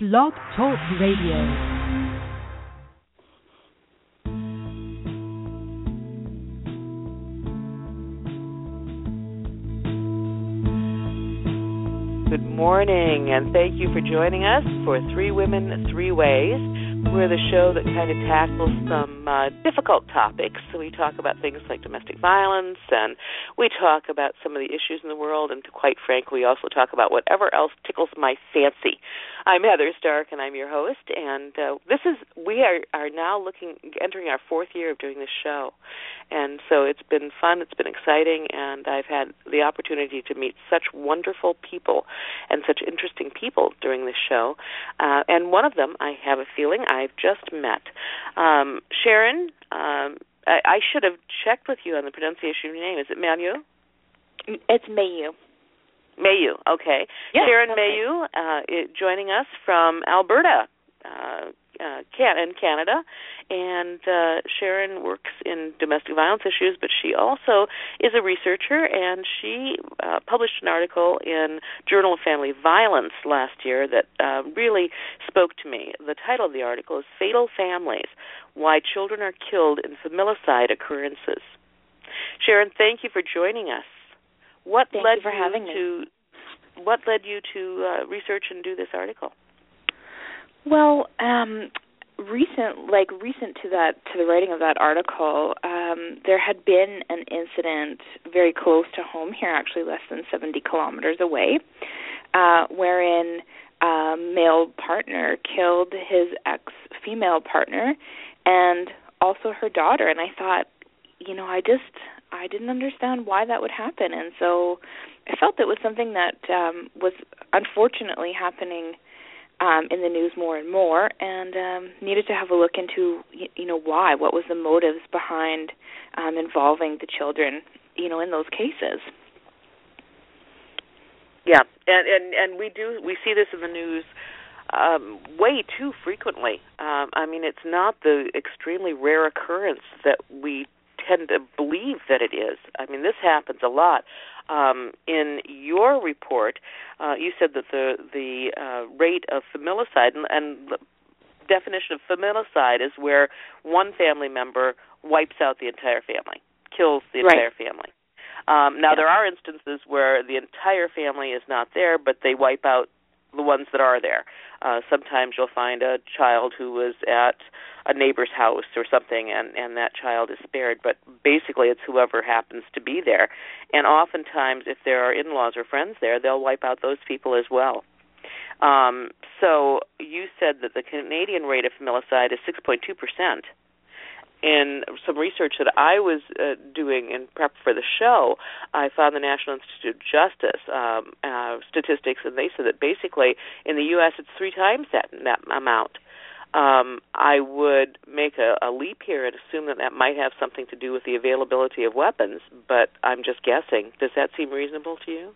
Blog Talk Radio. Good morning, and thank you for joining us for Three Women, Three Ways. We're the show that kind of tackles some uh, difficult topics. So we talk about things like domestic violence, and we talk about some of the issues in the world, and quite frankly, we also talk about whatever else tickles my fancy. I'm Heather Stark, and I'm your host. And uh, this is we are are now looking entering our fourth year of doing this show, and so it's been fun. It's been exciting, and I've had the opportunity to meet such wonderful people and such interesting people during this show. Uh, and one of them, I have a feeling I've just met. Um, Sharon, um, I, I should have checked with you on the pronunciation of your name. Is it Maillous? It's Maillous. Maillous, okay. Yeah, Sharon okay. Maillous uh, joining us from Alberta, uh, uh, can- in Canada, and uh, Sharon works in domestic violence issues, but she also is a researcher, and she uh, published an article in Journal of Family Violence last year that uh, really spoke to me. The title of the article is "Fatal Families: Why Children Are Killed in Familicide Occurrences." Sharon, thank you for joining us. What Thank led you for having me. to what led you to uh, research and do this article? Well, um recent like recent to that to the writing of that article, um there had been an incident very close to home here actually less than 70 kilometers away, uh wherein a male partner killed his ex female partner and also her daughter and I thought, you know, I just I didn't understand why that would happen and so I felt it was something that um was unfortunately happening um, in the news more and more, and um, needed to have a look into you know why, what was the motives behind um, involving the children, you know, in those cases. Yeah, and and and we do we see this in the news um, way too frequently. Um, I mean, it's not the extremely rare occurrence that we tend to believe that it is. I mean, this happens a lot. Um, in your report, uh, you said that the the uh, rate of familicide and, and the definition of familicide is where one family member wipes out the entire family, kills the Right. entire family. Um, now Yeah. there are instances where the entire family is not there, but they wipe out the ones that are there. Uh, sometimes you'll find a child who was at a neighbor's house or something, and and that child is spared. But basically, it's whoever happens to be there. And oftentimes, if there are in-laws or friends there, they'll wipe out those people as well. Um, so you said that the Canadian rate of familicide is 6.2 percent in some research that I was uh, doing in prep for the show, I found the National Institute of Justice um, uh, statistics, and they said that basically in the U.S. it's three times that that amount. Um, I would make a, a leap here and assume that that might have something to do with the availability of weapons, but I'm just guessing. Does that seem reasonable to you?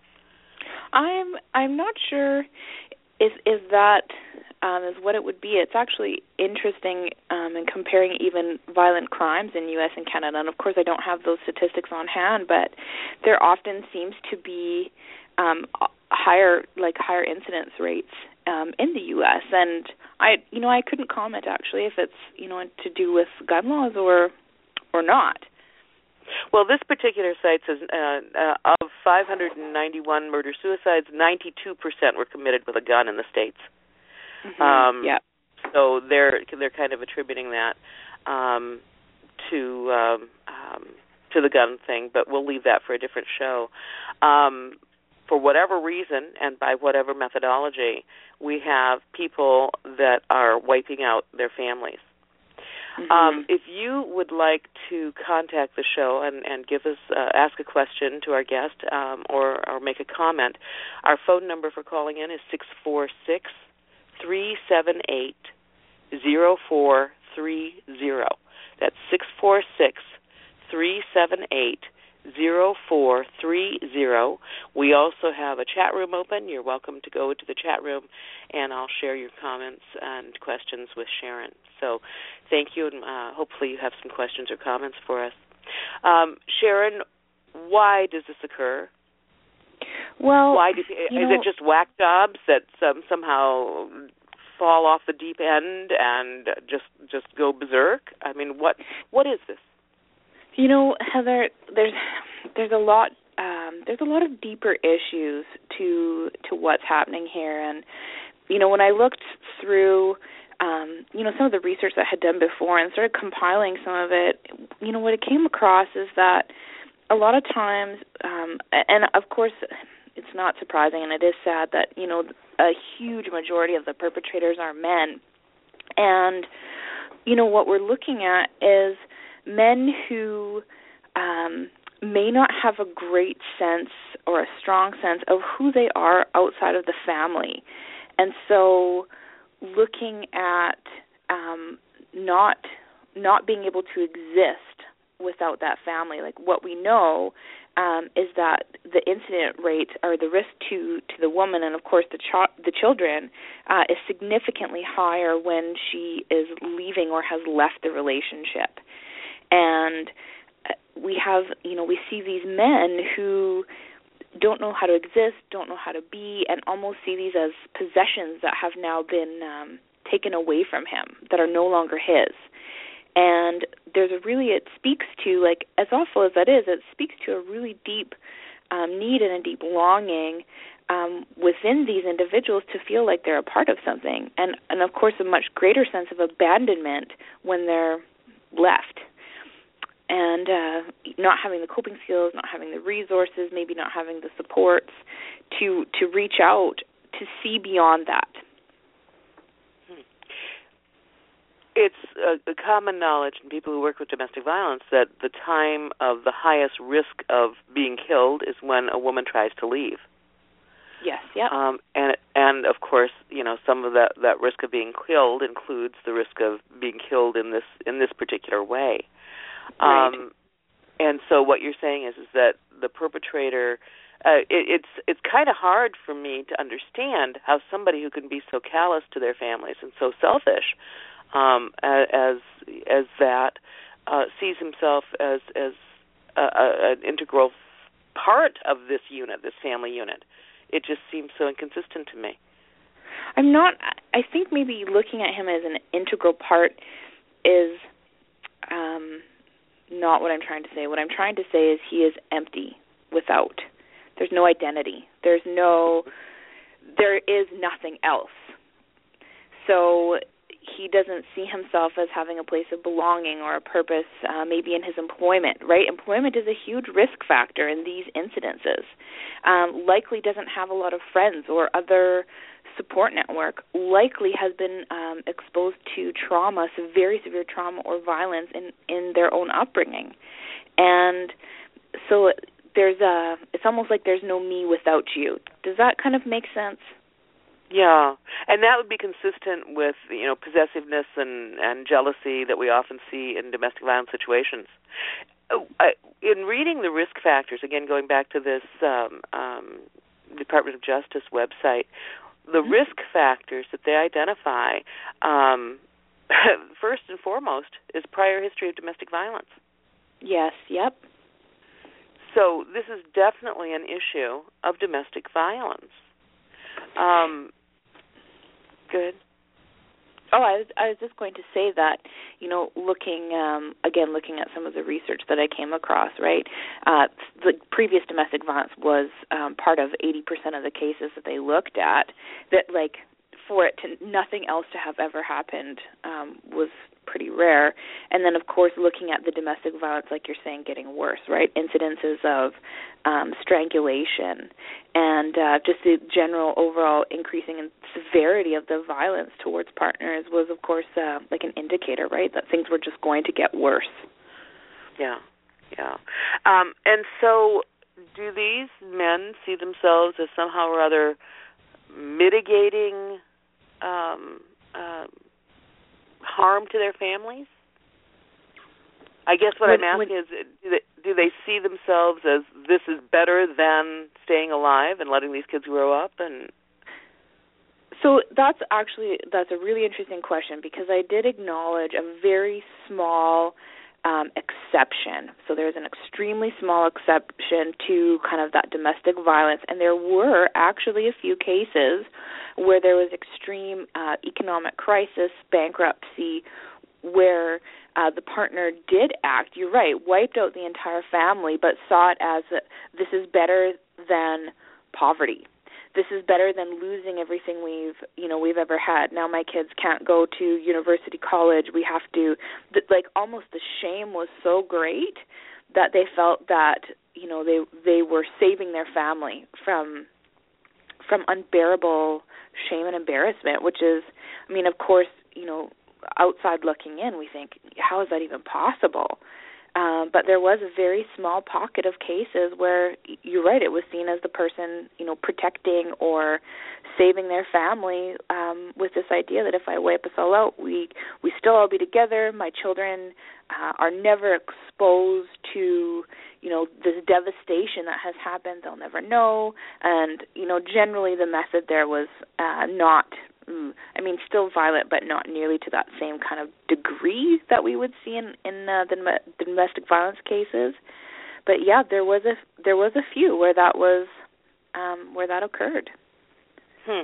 I'm I'm not sure is is that um, is what it would be. It's actually interesting um, in comparing even violent crimes in U.S. and Canada. And of course, I don't have those statistics on hand, but there often seems to be um, higher like higher incidence rates um, in the U.S. And I you know I couldn't comment actually if it's you know to do with gun laws or or not. Well, this particular site says uh, uh, 591 murder suicides, 92% were committed with a gun in the states. Um, yeah. So they're they're kind of attributing that um, to um, um, to the gun thing, but we'll leave that for a different show. Um, for whatever reason and by whatever methodology, we have people that are wiping out their families. Mhm. Um, if you would like to contact the show and, and give us uh, ask a question to our guest um, or or make a comment, our phone number for calling in is six four six three seven eight zero four three zero. That's six four six three seven eight zero four three zero. We also have a chat room open. You're welcome to go to the chat room, and I'll share your comments and questions with Sharon. So, thank you, and uh, hopefully you have some questions or comments for us. Um, Sharon, why does this occur? Well, Why do, is know- it just whack jobs that some somehow fall off the deep end and just just go berserk? I mean, what what is this? You know, Heather, there's there's a lot um, there's a lot of deeper issues to to what's happening here, and you know when I looked through um, you know some of the research that I had done before and started compiling some of it, you know what it came across is that a lot of times, um, and of course it's not surprising and it is sad that you know a huge majority of the perpetrators are men, and you know what we're looking at is men who um, may not have a great sense or a strong sense of who they are outside of the family. And so looking at um not not being able to exist without that family like what we know um is that the incident rate or the risk to to the woman and of course the ch- the children uh is significantly higher when she is leaving or has left the relationship and we have you know we see these men who don't know how to exist, don't know how to be, and almost see these as possessions that have now been um, taken away from him, that are no longer his. And there's a really, it speaks to, like, as awful as that is, it speaks to a really deep um, need and a deep longing um, within these individuals to feel like they're a part of something. And, and of course, a much greater sense of abandonment when they're left and uh, not having the coping skills, not having the resources, maybe not having the supports to to reach out to see beyond that. It's a, a common knowledge in people who work with domestic violence that the time of the highest risk of being killed is when a woman tries to leave. Yes, yeah. Um, and and of course, you know, some of that that risk of being killed includes the risk of being killed in this in this particular way. Right. Um, and so what you're saying is is that the perpetrator uh, it, it's it's kind of hard for me to understand how somebody who can be so callous to their families and so selfish um, as as that uh, sees himself as as a, a, an integral part of this unit, this family unit. It just seems so inconsistent to me. I'm not. I think maybe looking at him as an integral part is um, not what I'm trying to say. What I'm trying to say is he is empty without. There's no identity. There's no there is nothing else. So he doesn't see himself as having a place of belonging or a purpose uh, maybe in his employment right employment is a huge risk factor in these incidences um, likely doesn't have a lot of friends or other support network likely has been um, exposed to trauma, very severe trauma or violence in in their own upbringing, and so there's a. It's almost like there's no me without you. Does that kind of make sense? Yeah, and that would be consistent with you know possessiveness and and jealousy that we often see in domestic violence situations. Uh, in reading the risk factors, again going back to this um, um, Department of Justice website, the mm-hmm. risk factors that they identify um, first and foremost is prior history of domestic violence. Yes, yep. So this is definitely an issue of domestic violence. Um, good. Oh, I was I was just going to say that, you know, looking um again looking at some of the research that I came across, right? Uh the previous domestic violence was um part of 80% of the cases that they looked at that like for it to nothing else to have ever happened um was pretty rare. And then, of course, looking at the domestic violence, like you're saying, getting worse, right? Incidences of um, strangulation and uh, just the general overall increasing in severity of the violence towards partners was, of course, uh, like an indicator, right? That things were just going to get worse. Yeah, yeah. Um, and so, do these men see themselves as somehow or other mitigating um, uh, harm to their families? I guess what when, I'm asking when, is, do they, do they see themselves as this is better than staying alive and letting these kids grow up? And so that's actually that's a really interesting question because I did acknowledge a very small um, exception. So there's an extremely small exception to kind of that domestic violence, and there were actually a few cases where there was extreme uh, economic crisis, bankruptcy, where uh, the partner did act. You're right, wiped out the entire family, but saw it as a, this is better than poverty this is better than losing everything we've you know we've ever had. Now my kids can't go to university college. We have to like almost the shame was so great that they felt that you know they they were saving their family from from unbearable shame and embarrassment which is i mean of course you know outside looking in we think how is that even possible um, but there was a very small pocket of cases where you're right, it was seen as the person, you know, protecting or saving their family um, with this idea that if I wipe us all out, we we still all be together. My children uh, are never exposed to, you know, this devastation that has happened. They'll never know, and you know, generally the method there was uh, not mm, I mean, still violent, but not nearly to that same kind of degree that we would see in in uh, the, domestic violence cases. But yeah, there was a there was a few where that was um, where that occurred. Hmm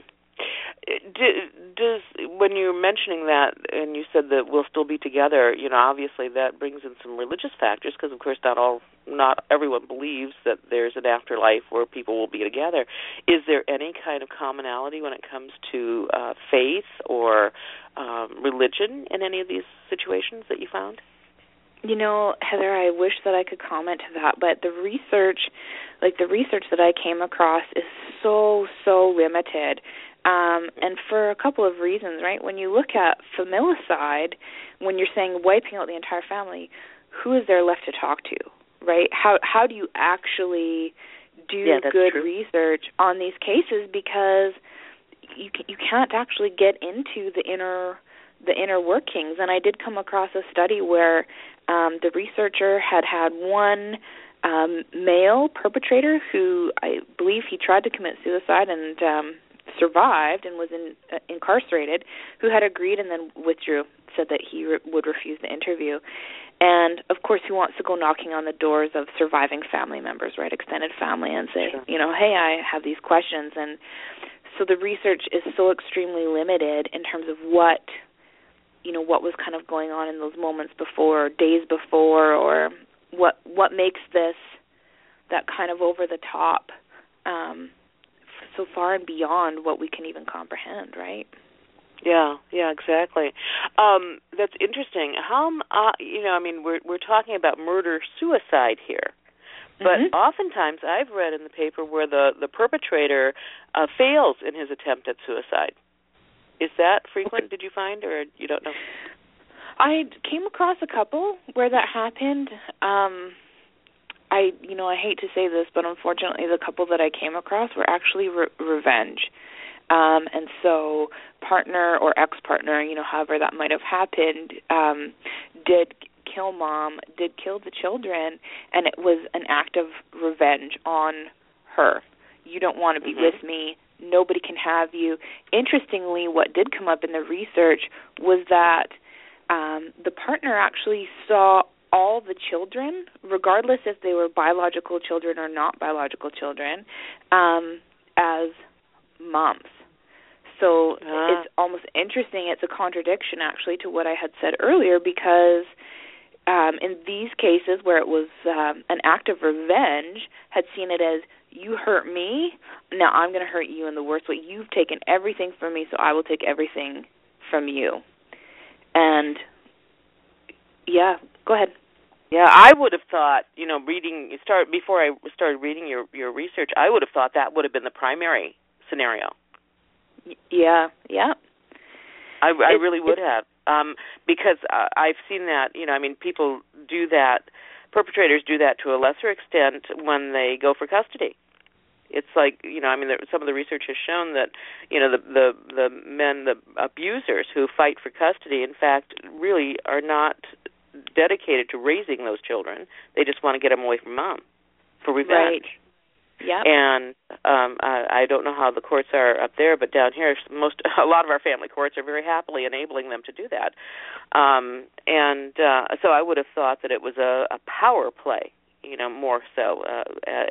does when you're mentioning that and you said that we'll still be together you know obviously that brings in some religious factors because of course not all not everyone believes that there's an afterlife where people will be together. Is there any kind of commonality when it comes to uh faith or um religion in any of these situations that you found? You know heather i wish that i could comment to that but the research like the research that i came across is so so limited. Um, and for a couple of reasons, right? When you look at familicide, when you're saying wiping out the entire family, who is there left to talk to, right? How how do you actually do yeah, good true. research on these cases because you you can't actually get into the inner the inner workings. And I did come across a study where um, the researcher had had one um, male perpetrator who I believe he tried to commit suicide and um, survived and was in, uh, incarcerated, who had agreed and then withdrew, said that he re- would refuse the interview. And of course, he wants to go knocking on the doors of surviving family members, right, extended family, and say, sure. you know, hey, I have these questions. And so the research is so extremely limited in terms of what, you know, what was kind of going on in those moments before, or days before, or what what makes this that kind of over the top um, so far and beyond what we can even comprehend, right? Yeah, yeah, exactly. Um, that's interesting. How, uh, you know, I mean, we're we're talking about murder suicide here, but mm-hmm. oftentimes I've read in the paper where the the perpetrator uh, fails in his attempt at suicide. Is that frequent? Did you find, or you don't know? I came across a couple where that happened. Um, I you know I hate to say this, but unfortunately, the couple that I came across were actually re- revenge. Um, and so, partner or ex-partner, you know, however that might have happened, um, did kill mom, did kill the children, and it was an act of revenge on her. You don't want to be mm-hmm. with me. Nobody can have you. Interestingly, what did come up in the research was that um, the partner actually saw all the children, regardless if they were biological children or not biological children, um, as moms. So uh. it's almost interesting. It's a contradiction, actually, to what I had said earlier, because um, in these cases where it was um, an act of revenge, had seen it as you hurt me, now I'm going to hurt you in the worst way. You've taken everything from me, so I will take everything from you. And yeah, Go ahead. Yeah, I would have thought, you know, reading start before I started reading your your research, I would have thought that would have been the primary scenario. Yeah, yeah. I I really would have. Um because uh, I've seen that, you know, I mean people do that perpetrators do that to a lesser extent when they go for custody. It's like, you know, I mean there, some of the research has shown that, you know, the the the men the abusers who fight for custody in fact really are not dedicated to raising those children. They just want to get them away from mom for revenge. Right. Yeah. And um I, I don't know how the courts are up there, but down here most a lot of our family courts are very happily enabling them to do that. Um and uh so I would have thought that it was a, a power play you know more so uh, uh,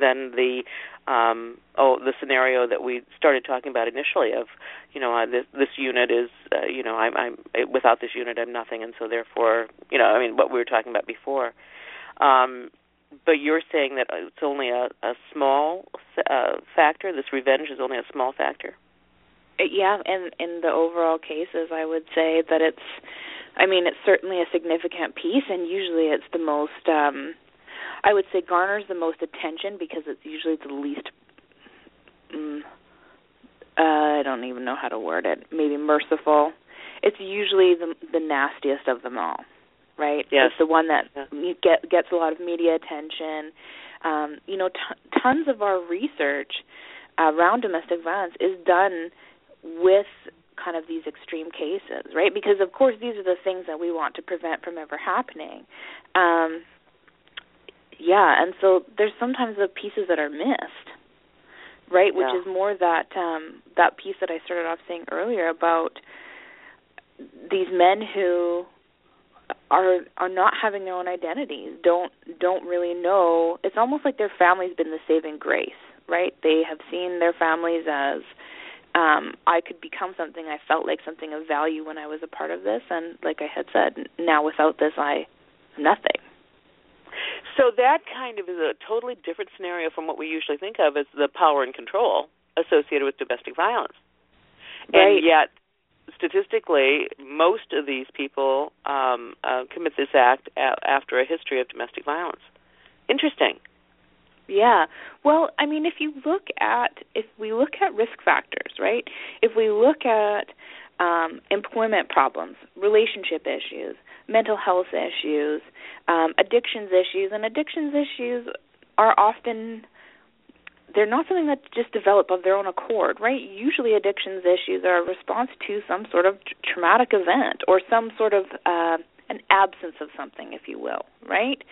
than the um oh the scenario that we started talking about initially of you know uh, this this unit is uh, you know I'm I'm without this unit I'm nothing and so therefore you know I mean what we were talking about before um but you're saying that it's only a a small uh factor this revenge is only a small factor yeah and in the overall cases I would say that it's I mean it's certainly a significant piece and usually it's the most um I would say garners the most attention because it's usually the least. Mm, uh, I don't even know how to word it. Maybe merciful. It's usually the the nastiest of them all, right? Yes. It's the one that yeah. get gets a lot of media attention. Um, you know, t- tons of our research around domestic violence is done with kind of these extreme cases, right? Because of course these are the things that we want to prevent from ever happening. Um, yeah, and so there's sometimes the pieces that are missed, right? Which is more that um that piece that I started off saying earlier about these men who are are not having their own identities, don't don't really know. It's almost like their family's been the saving grace, right? They have seen their families as um I could become something. I felt like something of value when I was a part of this, and like I had said, now without this, I am nothing. So that kind of is a totally different scenario from what we usually think of as the power and control associated with domestic violence. Right. And yet, statistically, most of these people um, uh, commit this act a- after a history of domestic violence. Interesting. Yeah. Well, I mean, if you look at if we look at risk factors, right? If we look at um, employment problems, relationship issues, mental health issues, um, addictions issues, and addictions issues are often they're not something that just develop of their own accord, right? Usually, addictions issues are a response to some sort of traumatic event or some sort of uh, an absence of something, if you will, right?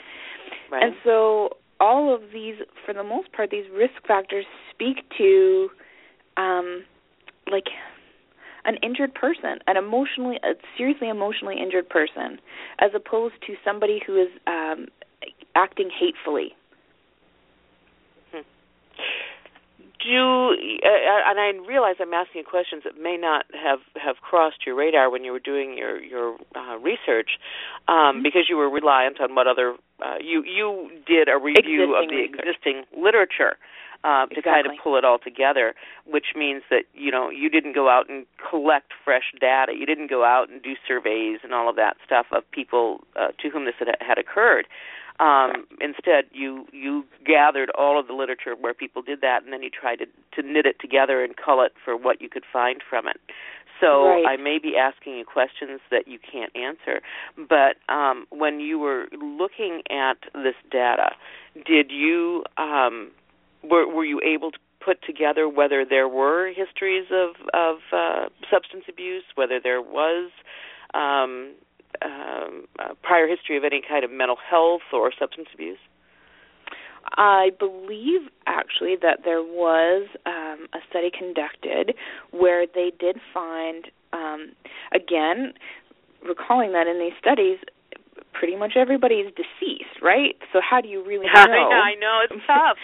Right. And so, all of these, for the most part, these risk factors speak to, um, like an injured person, an emotionally, a seriously emotionally injured person, as opposed to somebody who is um, acting hatefully. Hmm. Do uh, and I realize I'm asking you questions that may not have have crossed your radar when you were doing your your uh, research, um, mm-hmm. because you were reliant on what other uh, you you did a review existing of the research. existing literature uh, to kind of pull it all together, which means that you know you didn't go out and collect fresh data. You didn't go out and do surveys and all of that stuff of people uh, to whom this had, had occurred. Um, instead, you you gathered all of the literature where people did that, and then you tried to, to knit it together and cull it for what you could find from it. So right. I may be asking you questions that you can't answer, but um, when you were looking at this data, did you um, were were you able to put together whether there were histories of of uh, substance abuse, whether there was um, um, a prior history of any kind of mental health or substance abuse? I believe actually that there was um, a study conducted where they did find, um, again, recalling that in these studies, pretty much everybody is deceased, right? So how do you really know? I know it's tough.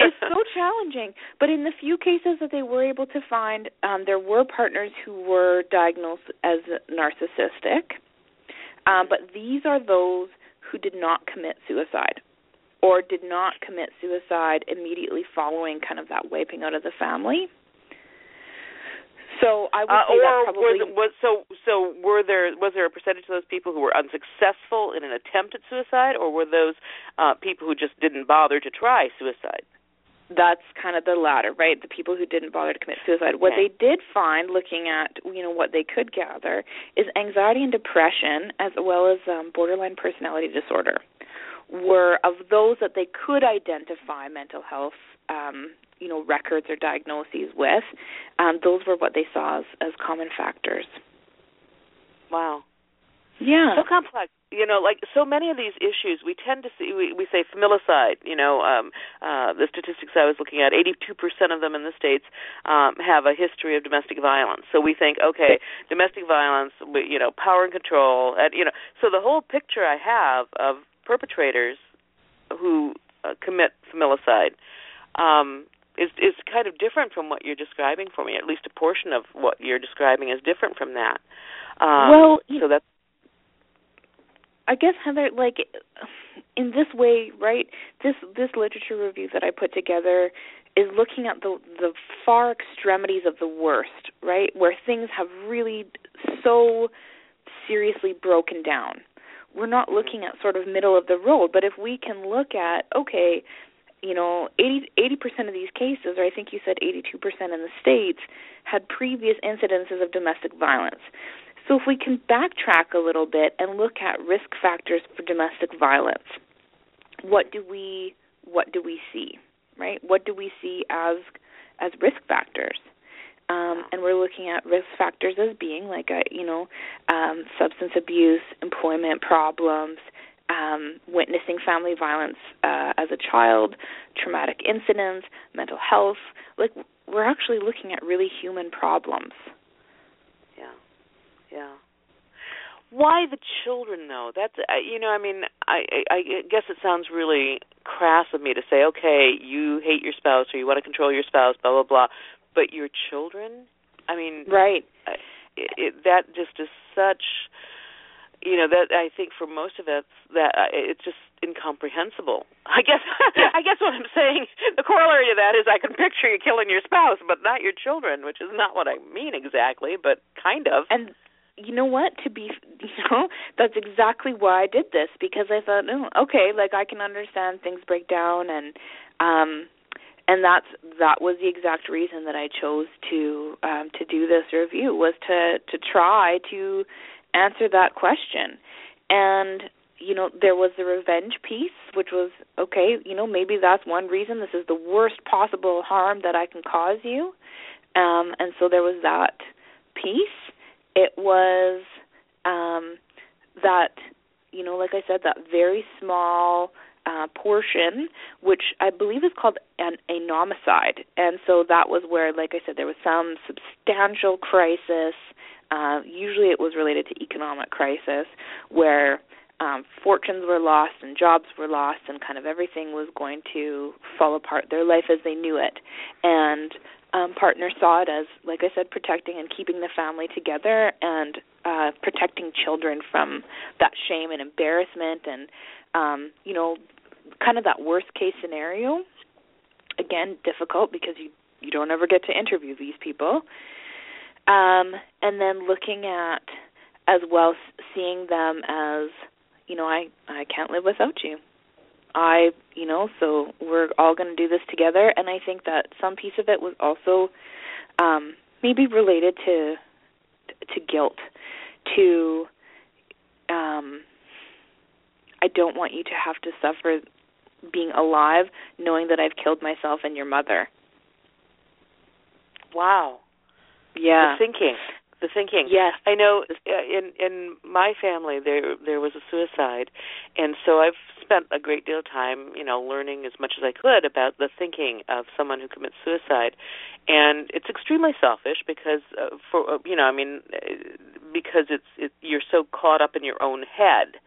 it's so challenging. But in the few cases that they were able to find, um, there were partners who were diagnosed as narcissistic. Um, but these are those who did not commit suicide or did not commit suicide immediately following kind of that wiping out of the family. So I would uh, say that probably the, was so so were there was there a percentage of those people who were unsuccessful in an attempt at suicide, or were those uh, people who just didn't bother to try suicide? That's kind of the latter, right? The people who didn't bother to commit suicide. What they did find, looking at you know what they could gather, is anxiety and depression, as well as um, borderline personality disorder, were of those that they could identify mental health um, you know records or diagnoses with. Um, those were what they saw as, as common factors. Wow. Yeah. So complex. You know, like so many of these issues, we tend to see, we, we say familicide, you know, um, uh, the statistics I was looking at, 82% of them in the States um, have a history of domestic violence. So we think, okay, domestic violence, you know, power and control, and, you know, so the whole picture I have of perpetrators who uh, commit familicide um, is is kind of different from what you're describing for me. At least a portion of what you're describing is different from that. Um, well, so that's. I guess Heather, like in this way, right? This this literature review that I put together is looking at the the far extremities of the worst, right? Where things have really so seriously broken down. We're not looking at sort of middle of the road, but if we can look at okay, you know, 80 percent of these cases, or I think you said 82% in the states, had previous incidences of domestic violence. So if we can backtrack a little bit and look at risk factors for domestic violence, what do we what do we see, right? What do we see as as risk factors? Um, and we're looking at risk factors as being like a you know um, substance abuse, employment problems, um, witnessing family violence uh, as a child, traumatic incidents, mental health. Like we're actually looking at really human problems. Yeah. Why the children though? That's uh, you know, I mean, I, I I guess it sounds really crass of me to say, okay, you hate your spouse or you want to control your spouse, blah blah blah, but your children. I mean, right. It, it, that just is such you know that I think for most of it that uh, it's just incomprehensible. I guess I guess what I'm saying the corollary to that is I can picture you killing your spouse but not your children, which is not what I mean exactly, but kind of. And you know what to be you know that's exactly why I did this because I thought oh okay like I can understand things break down and um and that's that was the exact reason that I chose to um to do this review was to to try to answer that question. And you know, there was the revenge piece, which was okay, you know, maybe that's one reason this is the worst possible harm that I can cause you. Um and so there was that piece. It was um that you know, like I said, that very small uh, portion, which I believe is called an anomicide. And so that was where, like I said, there was some substantial crisis. Uh, usually it was related to economic crisis where um, fortunes were lost and jobs were lost and kind of everything was going to fall apart. Their life as they knew it. And um, partners saw it as like i said protecting and keeping the family together and uh, protecting children from that shame and embarrassment and um, you know kind of that worst case scenario again difficult because you you don't ever get to interview these people um, and then looking at as well seeing them as you know I I can't live without you. I you know so we're all going to do this together and I think that some piece of it was also um maybe related to to guilt to um I don't want you to have to suffer being alive knowing that I've killed myself and your mother. Wow. Yeah. The thinking. The thinking. Yes. I know uh, in in my family there there was a suicide and so I've spent a great deal of time, you know, learning as much as I could about the thinking of someone who commits suicide. And it's extremely selfish because uh, for uh, you know, I mean uh, because it's it, you're so caught up in your own head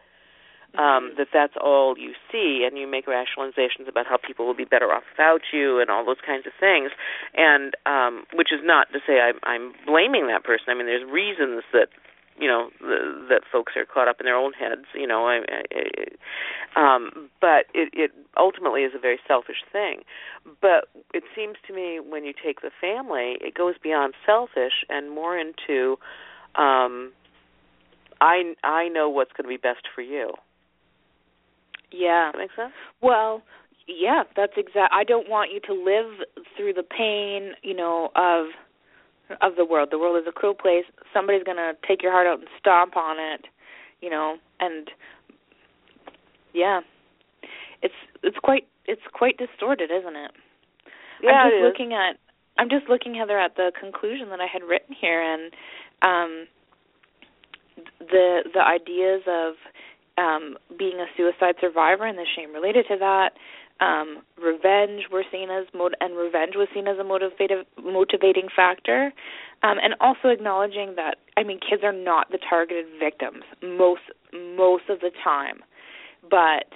um, that that's all you see, and you make rationalizations about how people will be better off without you, and all those kinds of things. And um, which is not to say I'm, I'm blaming that person. I mean, there's reasons that you know the, that folks are caught up in their own heads. You know, I, I, um, but it, it ultimately is a very selfish thing. But it seems to me when you take the family, it goes beyond selfish and more into um, I I know what's going to be best for you. Yeah. That make sense? Well, yeah, that's exact. I don't want you to live through the pain, you know, of of the world. The world is a cruel place. Somebody's gonna take your heart out and stomp on it, you know, and yeah, it's it's quite it's quite distorted, isn't it? Yeah, I'm just it looking at I'm just looking Heather at the conclusion that I had written here, and um, the the ideas of um, being a suicide survivor and the shame related to that. Um, revenge were seen as mot- and revenge was seen as a motivative motivating factor, um, and also acknowledging that I mean kids are not the targeted victims most most of the time, but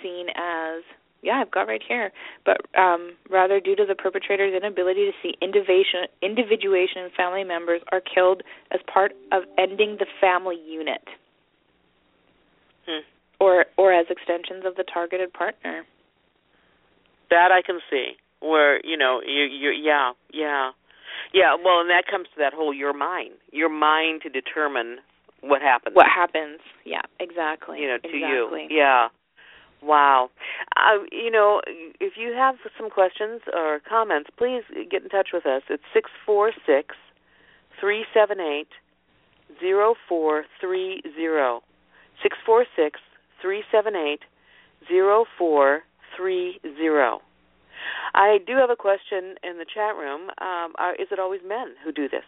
seen as yeah, I've got right here, but um, rather due to the perpetrator's inability to see individuation, individuation in family members are killed as part of ending the family unit, hmm. or or as extensions of the targeted partner. That I can see. Where you know you you yeah yeah yeah well, and that comes to that whole your mind, your mind to determine what happens. What happens? Yeah, exactly. You know, to exactly. you. Yeah. Wow. Uh, you know, if you have some questions or comments, please get in touch with us. It's six four six three seven eight zero four three zero. Six four six three seven eight zero four three zero. I do have a question in the chat room. Um, are, is it always men who do this?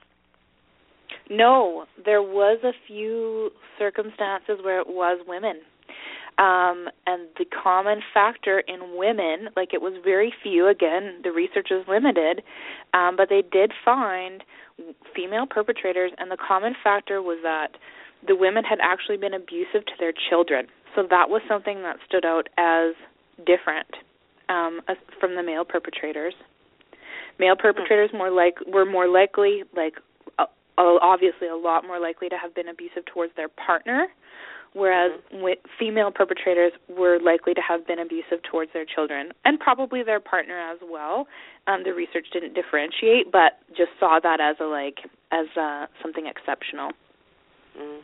No, there was a few circumstances where it was women. Um, and the common factor in women, like it was very few, again, the research is limited, um, but they did find female perpetrators, and the common factor was that the women had actually been abusive to their children. So that was something that stood out as different um, from the male perpetrators. Male perpetrators more like were more likely, like uh, obviously, a lot more likely to have been abusive towards their partner whereas mm-hmm. female perpetrators were likely to have been abusive towards their children and probably their partner as well. Um, the research didn't differentiate, but just saw that as a like as uh, something exceptional. Mm.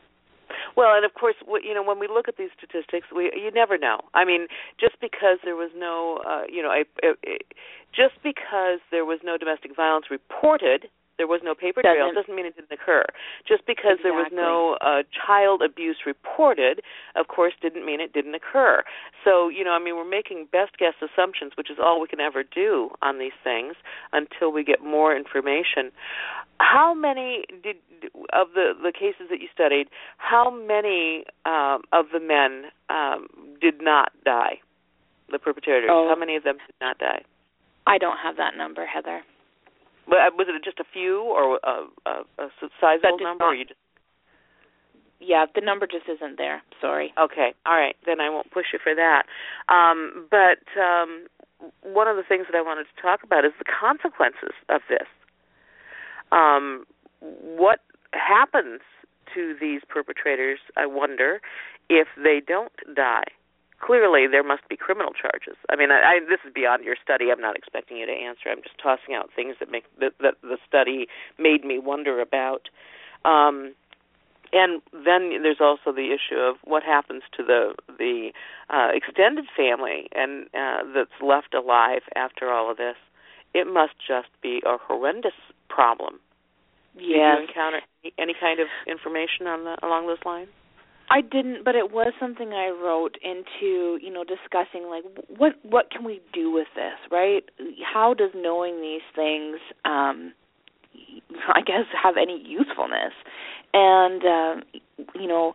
Well, and of course, you know, when we look at these statistics, we you never know. I mean, just because there was no, uh, you know, a, just because there was no domestic violence reported there was no paper trail doesn't, doesn't mean it didn't occur. Just because exactly. there was no uh, child abuse reported, of course, didn't mean it didn't occur. So, you know, I mean, we're making best guess assumptions, which is all we can ever do on these things until we get more information. How many did of the the cases that you studied? How many um, of the men um, did not die? The perpetrators. Oh. How many of them did not die? I don't have that number, Heather. Uh, was it just a few or a, a, a sizable number? Or you just yeah, the number just isn't there. Sorry. Okay. All right. Then I won't push you for that. Um, but um, one of the things that I wanted to talk about is the consequences of this. Um, what happens to these perpetrators, I wonder, if they don't die? Clearly there must be criminal charges. I mean, I, I, this is beyond your study. I'm not expecting you to answer. I'm just tossing out things that make that, that the study made me wonder about. Um, and then there's also the issue of what happens to the the uh, extended family and uh, that's left alive after all of this. It must just be a horrendous problem. Yes. Did you encounter any kind of information on the, along those lines? I didn't, but it was something I wrote into, you know, discussing like what what can we do with this, right? How does knowing these things um I guess have any usefulness? And um you know,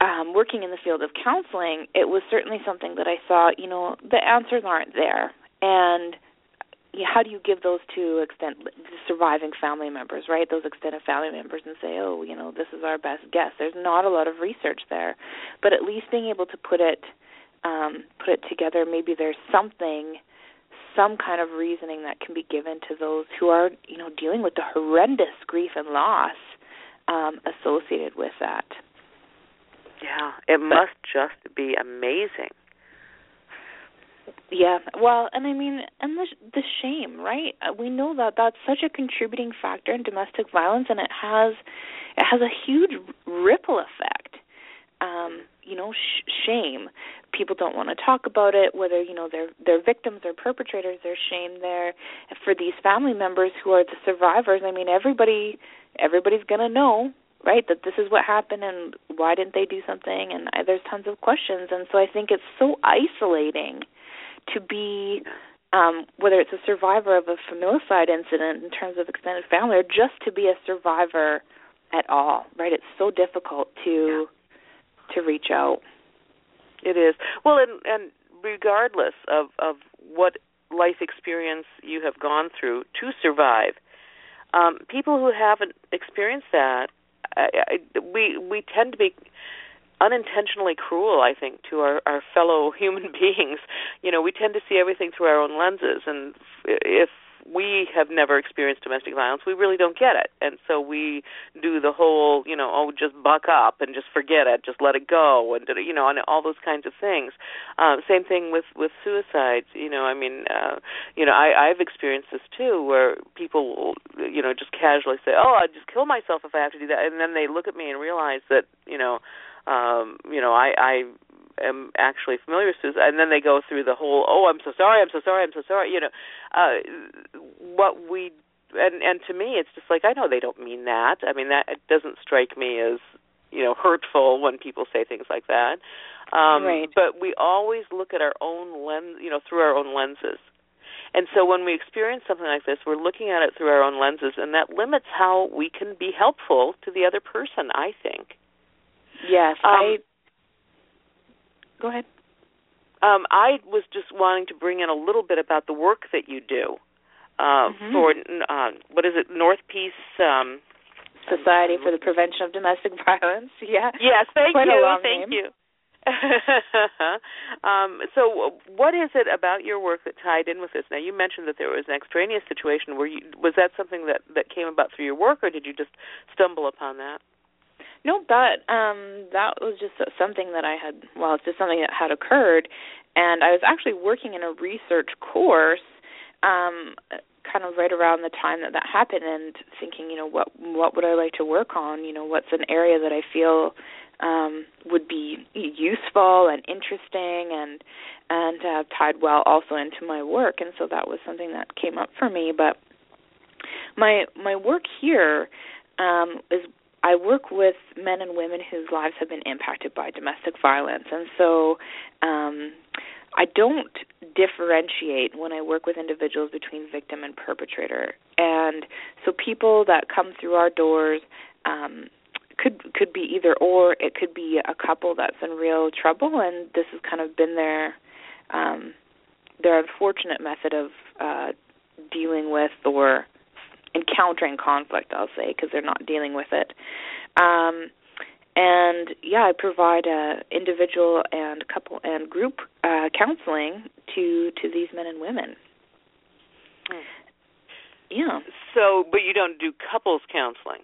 um working in the field of counseling, it was certainly something that I thought, you know, the answers aren't there. And how do you give those to extent surviving family members, right? Those extended family members, and say, oh, you know, this is our best guess. There's not a lot of research there, but at least being able to put it um, put it together, maybe there's something, some kind of reasoning that can be given to those who are, you know, dealing with the horrendous grief and loss um, associated with that. Yeah, it but, must just be amazing yeah, well, and I mean, and the the shame, right? Uh, we know that that's such a contributing factor in domestic violence, and it has it has a huge ripple effect. Um, you know, sh- shame. People don't want to talk about it. Whether you know they're they're victims or perpetrators, there's shame there. For these family members who are the survivors, I mean, everybody everybody's gonna know right that this is what happened and why didn't they do something and I, there's tons of questions and so i think it's so isolating to be um, whether it's a survivor of a familicide incident in terms of extended family or just to be a survivor at all, right? It's so difficult to yeah. to reach out. It is. Well, and and regardless of of what life experience you have gone through to survive, um, people who haven't experienced that, I, I, we we tend to be unintentionally cruel, I think, to our, our fellow human beings. You know, we tend to see everything through our own lenses, and if we have never experienced domestic violence, we really don't get it. And so we do the whole, you know, oh, just buck up and just forget it, just let it go, and you know, and all those kinds of things. Um, same thing with with suicides. You know, I mean, uh, you know, I, I've experienced this too, where people, you know, just casually say, oh, I'd just kill myself if I have to do that, and then they look at me and realize that, you know um, you know, I, I am actually familiar with suicide, and then they go through the whole, oh, I'm so sorry, I'm so sorry, I'm so sorry. You know, uh, what we and and to me, it's just like I know they don't mean that. I mean that it doesn't strike me as you know hurtful when people say things like that. Um, right. But we always look at our own lens, you know, through our own lenses. And so when we experience something like this, we're looking at it through our own lenses, and that limits how we can be helpful to the other person. I think. Yes, um, I. Go ahead. Um, I was just wanting to bring in a little bit about the work that you do uh, mm-hmm. for uh, what is it, North Peace um, Society for the Prevention of Domestic Violence. Yeah. Yes, thank Quite you. thank name. you. um, so, what is it about your work that tied in with this? Now, you mentioned that there was an extraneous situation. Were you was that something that that came about through your work, or did you just stumble upon that? No, but um that was just something that I had well, it's just something that had occurred. And I was actually working in a research course um kind of right around the time that that happened and thinking, you know, what what would I like to work on? You know, what's an area that I feel um would be useful and interesting and and uh, tied well also into my work. And so that was something that came up for me. But my my work here um is I work with men and women whose lives have been impacted by domestic violence, and so um, I don't differentiate when I work with individuals between victim and perpetrator. And so people that come through our doors um, could could be either or. It could be a couple that's in real trouble, and this has kind of been their um, their unfortunate method of uh, dealing with or encountering conflict, I'll say, because they're not dealing with it. Um, and yeah, I provide uh, individual and couple and group uh, counseling to to these men and women. Hmm. Yeah. So, but you don't do couples counseling.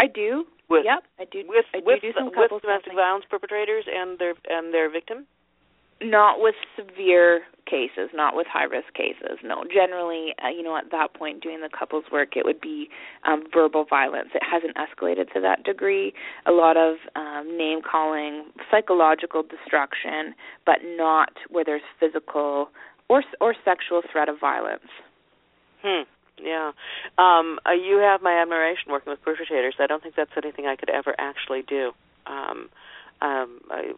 I do. With, yep, I do. With I do with, do some with domestic counseling. violence perpetrators and their and their victim. Not with severe cases, not with high risk cases. No, generally, uh, you know, at that point doing the couples work, it would be um, verbal violence. It hasn't escalated to that degree. A lot of um, name calling, psychological destruction, but not where there's physical or or sexual threat of violence. Hmm. Yeah. Um, uh, you have my admiration working with perpetrators. I don't think that's anything I could ever actually do. Um, um, I,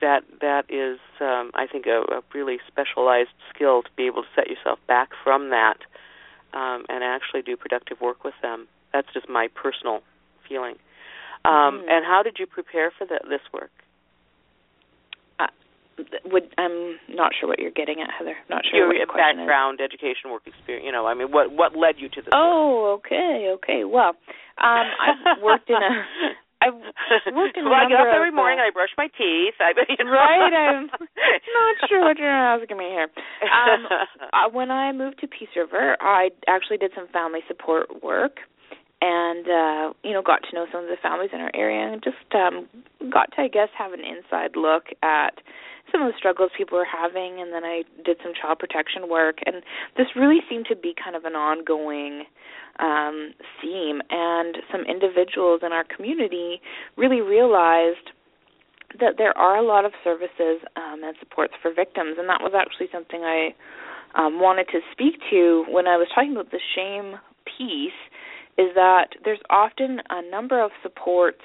that that is, um, I think, a, a really specialized skill to be able to set yourself back from that um, and actually do productive work with them. That's just my personal feeling. Um, mm-hmm. And how did you prepare for the, this work? Uh, would I'm not sure what you're getting at, Heather. Not sure your what your background, education, work experience. You know, I mean, what what led you to this? Oh, work? okay, okay. Well, um, I've worked in a I worked in well, I get up every morning. I brush my teeth. I, you know. Right. I'm not sure what you're asking me here. Um, uh, when I moved to Peace River, I actually did some family support work, and uh, you know, got to know some of the families in our area, and just um, got to, I guess, have an inside look at some of the struggles people were having, and then I did some child protection work, and this really seemed to be kind of an ongoing um, theme, and some individuals in our community really realized that there are a lot of services um, and supports for victims, and that was actually something I um, wanted to speak to when I was talking about the shame piece. Is that there's often a number of supports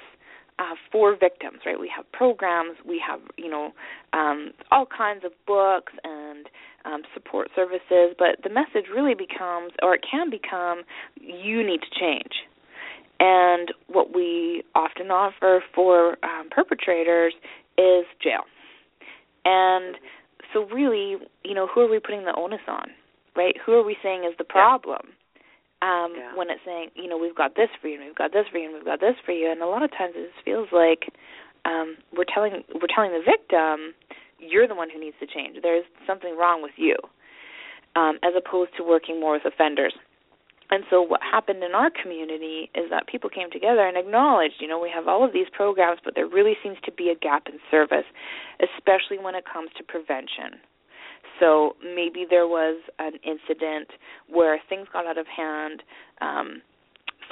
uh, for victims, right? We have programs, we have you know um, all kinds of books and um, support services, but the message really becomes, or it can become, you need to change. And what we often offer for um, perpetrators is jail. And so, really, you know, who are we putting the onus on, right? Who are we saying is the problem? Um, yeah. When it's saying, you know, we've got this for you, and we've got this for you, and we've got this for you, and a lot of times it just feels like um, we're telling we're telling the victim, you're the one who needs to change. There's something wrong with you, um, as opposed to working more with offenders. And so what happened in our community is that people came together and acknowledged, you know, we have all of these programs, but there really seems to be a gap in service, especially when it comes to prevention. So maybe there was an incident where things got out of hand, um,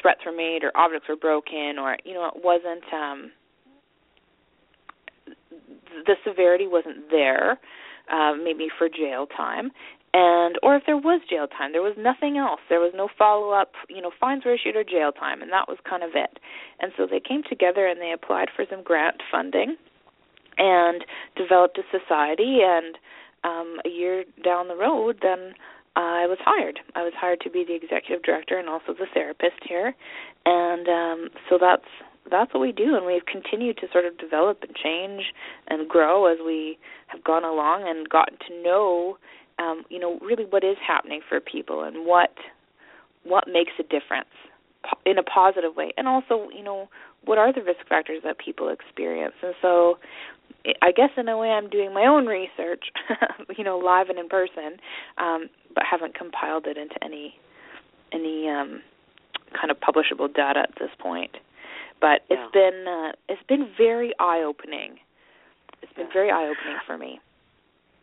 threats were made, or objects were broken, or you know, it wasn't um, the severity wasn't there, uh, maybe for jail time, and or if there was jail time there was nothing else. There was no follow up you know fines were issued or jail time and that was kind of it. And so they came together and they applied for some grant funding and developed a society and um a year down the road then I was hired. I was hired to be the executive director and also the therapist here. And um so that's that's what we do and we've continued to sort of develop and change and grow as we have gone along and gotten to know um, you know, really what is happening for people and what what makes a difference in a positive way, and also, you know, what are the risk factors that people experience. And so, I guess in a way, I'm doing my own research, you know, live and in person, um, but haven't compiled it into any any um, kind of publishable data at this point. But yeah. it's been uh, it's been very eye opening. It's been very eye opening for me.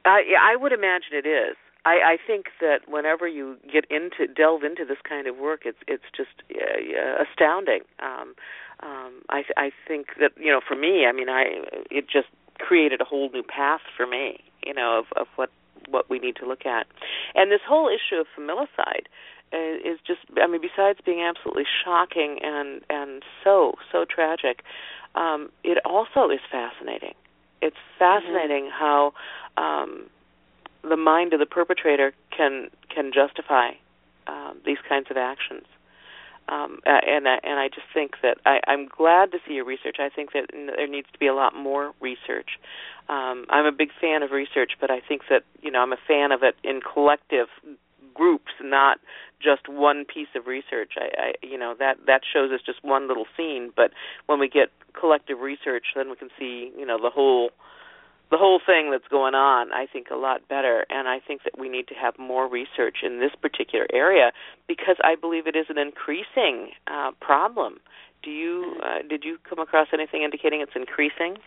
I I would imagine it is. I, I think that whenever you get into delve into this kind of work, it's it's just uh, astounding. Um, um, I I think that you know, for me, I mean, I it just created a whole new path for me. You know, of of what what we need to look at, and this whole issue of familicide uh, is just. I mean, besides being absolutely shocking and and so so tragic, um, it also is fascinating. It's fascinating mm-hmm. how um, the mind of the perpetrator can can justify um, these kinds of actions. Um, and and I just think that I, I'm glad to see your research. I think that there needs to be a lot more research. Um, I'm a big fan of research, but I think that you know I'm a fan of it in collective groups, not just one piece of research. I, I you know that that shows us just one little scene, but when we get collective research, then we can see you know the whole the whole thing that's going on, I think, a lot better. And I think that we need to have more research in this particular area because I believe it is an increasing uh, problem. Do you uh, did you come across anything indicating it's increasing?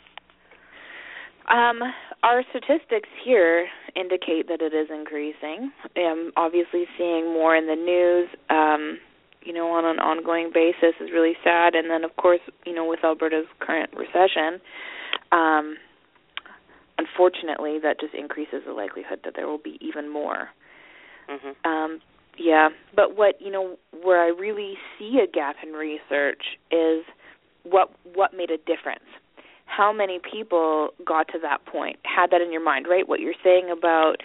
Um, our statistics here indicate that it is increasing. Um, obviously, seeing more in the news, um, you know, on an ongoing basis is really sad. And then, of course, you know, with Alberta's current recession, um, unfortunately, that just increases the likelihood that there will be even more. Mm-hmm. Um, yeah, but what you know, where I really see a gap in research is what what made a difference. How many people got to that point? Had that in your mind, right? What you're saying about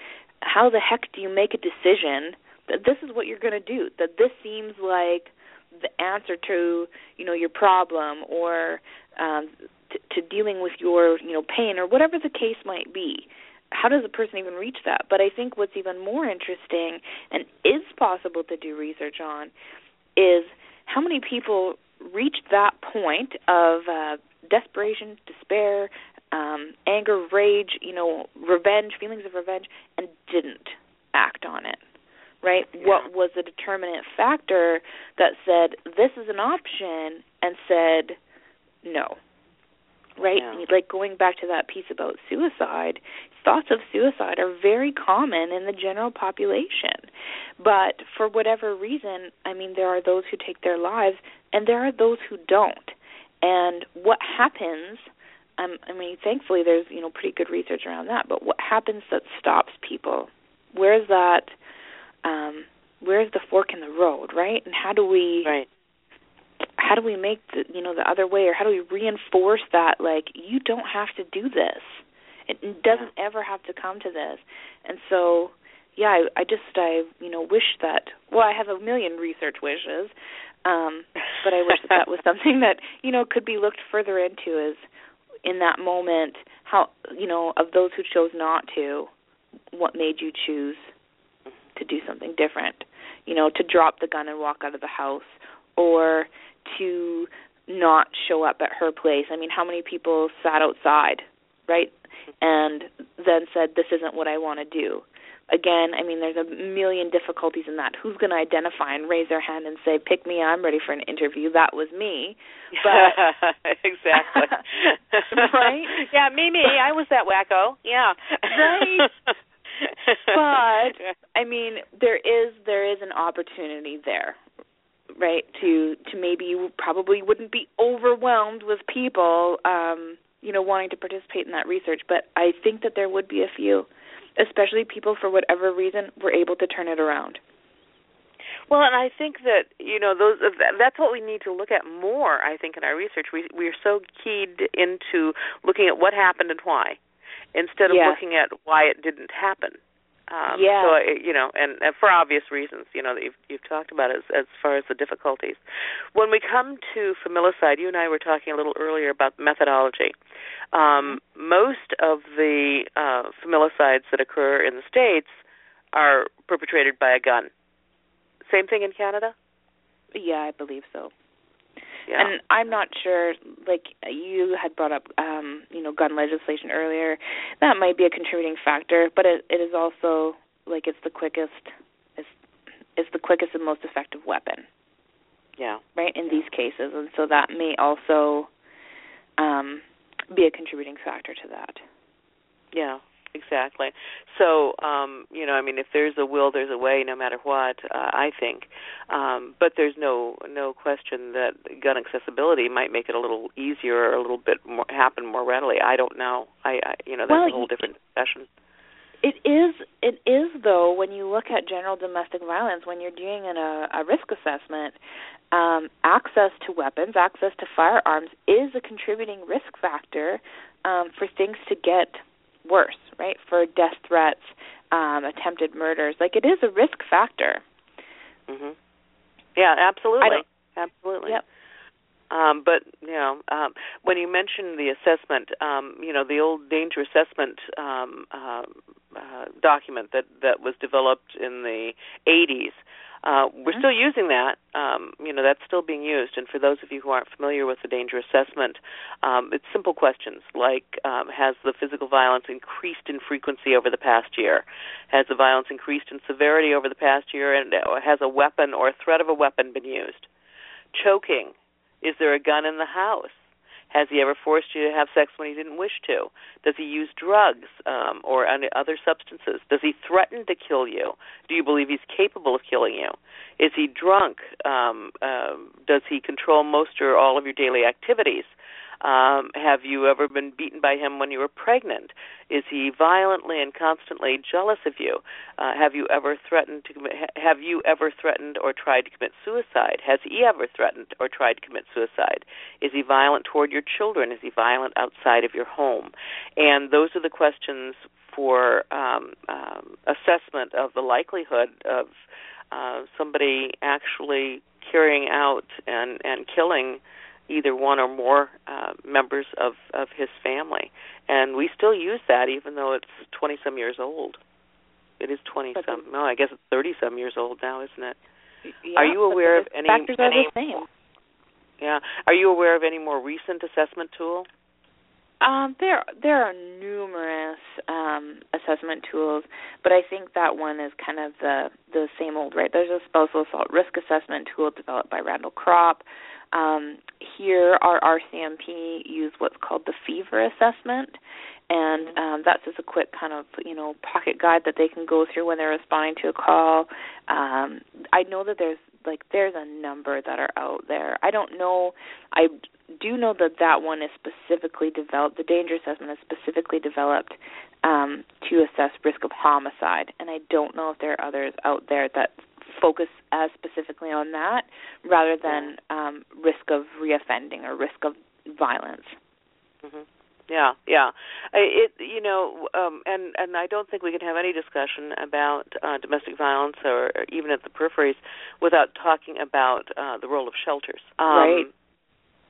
how the heck do you make a decision that this is what you're going to do? That this seems like the answer to you know your problem or um, to, to dealing with your you know pain or whatever the case might be. How does a person even reach that? But i think what's even more interesting and is possible to do research on is how many people reached that point of uh, desperation despair um, anger rage you know revenge feelings of revenge and didn't act on it right? Yeah. what was the determinant factor that said this is an option and said no right? Yeah. Like going back to that piece about suicide, thoughts of suicide are very common in the general population. But for whatever reason, I mean, there are those who take their lives and there are those who don't. And what happens um, I mean, thankfully, there's you know pretty good research around that. But what happens that stops people? Where's that? Um, where's the fork in the road, right? And how do we right how do we make the you know the other way or how do we reinforce that like you don't have to do this it doesn't yeah. ever have to come to this and so yeah I, I just i you know wish that well i have a million research wishes Um, but I wish that that was something that you know could be looked further into. Is in that moment how you know of those who chose not to, what made you choose to do something different? You know, to drop the gun and walk out of the house, or to not show up at her place. I mean, how many people sat outside, right? And then said, This isn't what I want to do. Again, I mean, there's a million difficulties in that. Who's going to identify and raise their hand and say, "Pick me, I'm ready for an interview"? That was me. But exactly. right? Yeah, me, me. I was that wacko. Yeah. Right. but I mean, there is there is an opportunity there, right? To to maybe you probably wouldn't be overwhelmed with people, um, you know, wanting to participate in that research. But I think that there would be a few, especially people for whatever reason were able to turn it around. Well, and I think that you know those that's what we need to look at more. I think in our research, we we are so keyed into looking at what happened and why, instead of yeah. looking at why it didn't happen. Um, yeah. So you know, and, and for obvious reasons, you know that you've you've talked about as as far as the difficulties. When we come to familicide, you and I were talking a little earlier about methodology. Um, mm-hmm. Most of the uh, familicides that occur in the states are perpetrated by a gun. Same thing in Canada. Yeah, I believe so. Yeah. And I'm not sure. Like you had brought up, um, you know, gun legislation earlier. That might be a contributing factor, but it, it is also like it's the quickest, it's it's the quickest and most effective weapon. Yeah. Right in these cases, and so that may also um, be a contributing factor to that. Yeah exactly. So, um, you know, I mean, if there's a will, there's a way, no matter what. Uh, I think, um, but there's no no question that gun accessibility might make it a little easier or a little bit more happen more readily. I don't know. I, I you know, that's well, a whole different discussion. It is. It is though. When you look at general domestic violence, when you're doing an, a, a risk assessment, um, access to weapons, access to firearms, is a contributing risk factor um, for things to get worse, right? For death threats, um, attempted murders, like it is a risk factor. Mhm. Yeah, absolutely. Absolutely. Yep. Um, but you know, um, when you mentioned the assessment, um, you know, the old danger assessment um, uh, uh, document that that was developed in the 80s, uh, we're mm-hmm. still using that. Um, you know, that's still being used. And for those of you who aren't familiar with the danger assessment, um, it's simple questions like um, Has the physical violence increased in frequency over the past year? Has the violence increased in severity over the past year? And uh, has a weapon or a threat of a weapon been used? Choking. Is there a gun in the house? Has he ever forced you to have sex when he didn't wish to? Does he use drugs um, or other substances? Does he threaten to kill you? Do you believe he's capable of killing you? Is he drunk? Um, uh, does he control most or all of your daily activities? Um, have you ever been beaten by him when you were pregnant? Is he violently and constantly jealous of you? Uh, have you ever threatened to commit, have you ever threatened or tried to commit suicide? Has he ever threatened or tried to commit suicide? Is he violent toward your children? Is he violent outside of your home? And those are the questions for um, um, assessment of the likelihood of uh, somebody actually carrying out and and killing either one or more uh, members of of his family, and we still use that even though it's twenty some years old. It is twenty some. No, I guess it's thirty some years old now, isn't it? Yeah, are you aware of any factors any, are the same? Yeah. Are you aware of any more recent assessment tool? Um, there there are numerous um, assessment tools, but I think that one is kind of the the same old, right? There's a spousal assault risk assessment tool developed by Randall Kropp. Um, here, our RCMP use what's called the fever assessment, and um, that's just a quick kind of you know pocket guide that they can go through when they're responding to a call. Um, I know that there's like there's a number that are out there. I don't know. I do know that that one is specifically developed. The danger assessment is specifically developed um, to assess risk of homicide, and I don't know if there are others out there that focus as specifically on that rather than um, risk of reoffending or risk of violence. Mm-hmm. yeah, yeah. It you know, um, and and I don't think we can have any discussion about uh, domestic violence or, or even at the peripheries without talking about uh, the role of shelters. Um, right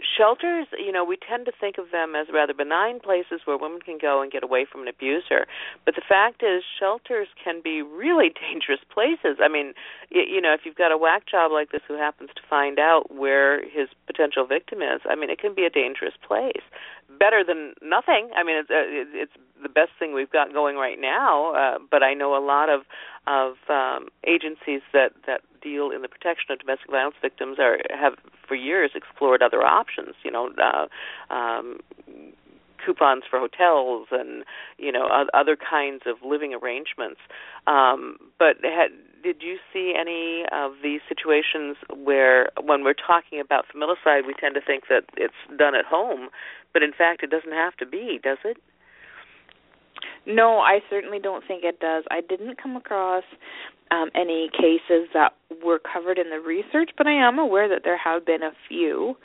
shelters, you know, we tend to think of them as rather benign places where women can go and get away from an abuser. But the fact is, shelters can be really dangerous places. I mean, you, know, if you've got a whack job like this who happens to find out where his potential victim is, I mean, it can be a dangerous place. Better than nothing. I mean, it's uh, it's the best thing we've got going right now. Uh, but I know a lot of of um, agencies that that deal in the protection of domestic violence victims are have for years explored other options. You know, uh, um, coupons for hotels and you know other kinds of living arrangements. Um, but had, did you see any of these situations where, when we're talking about familicide, we tend to think that it's done at home, but in fact, it doesn't have to be, does it? No, I certainly don't think it does. I didn't come across um, any cases that were covered in the research, but I am aware that there have been a few.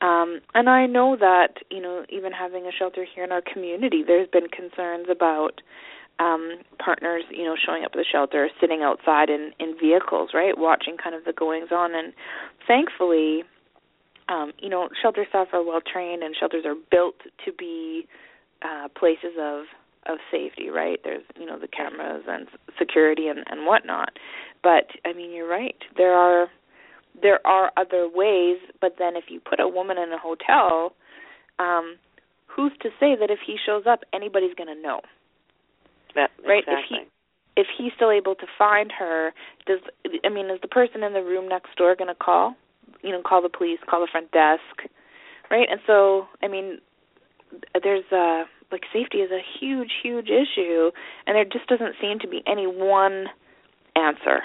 Um, and I know that, you know, even having a shelter here in our community, there's been concerns about um partners, you know, showing up at the shelter, sitting outside in in vehicles, right, watching kind of the goings on and thankfully um, you know, shelter staff are well trained and shelters are built to be uh places of of safety, right? There's you know the cameras and security and and whatnot. But I mean, you're right. There are there are other ways. But then if you put a woman in a hotel, um, who's to say that if he shows up, anybody's going to know? That, right? Exactly. If he if he's still able to find her, does I mean, is the person in the room next door going to call? You know, call the police, call the front desk, right? And so, I mean, there's uh like safety is a huge huge issue and there just doesn't seem to be any one answer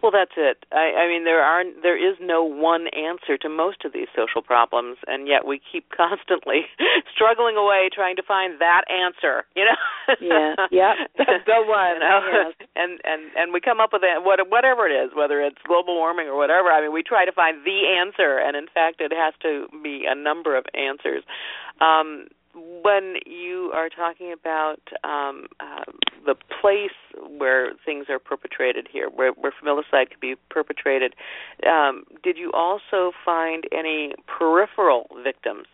well, that's it. I, I mean, there are there is no one answer to most of these social problems, and yet we keep constantly struggling away trying to find that answer. You know? Yeah. Yeah. the one. You know? yes. And and and we come up with it, what whatever it is, whether it's global warming or whatever. I mean, we try to find the answer, and in fact, it has to be a number of answers. Um, when you are talking about um, uh, the place where things are perpetrated here, where, where familicide can be perpetrated, um, did you also find any peripheral victims?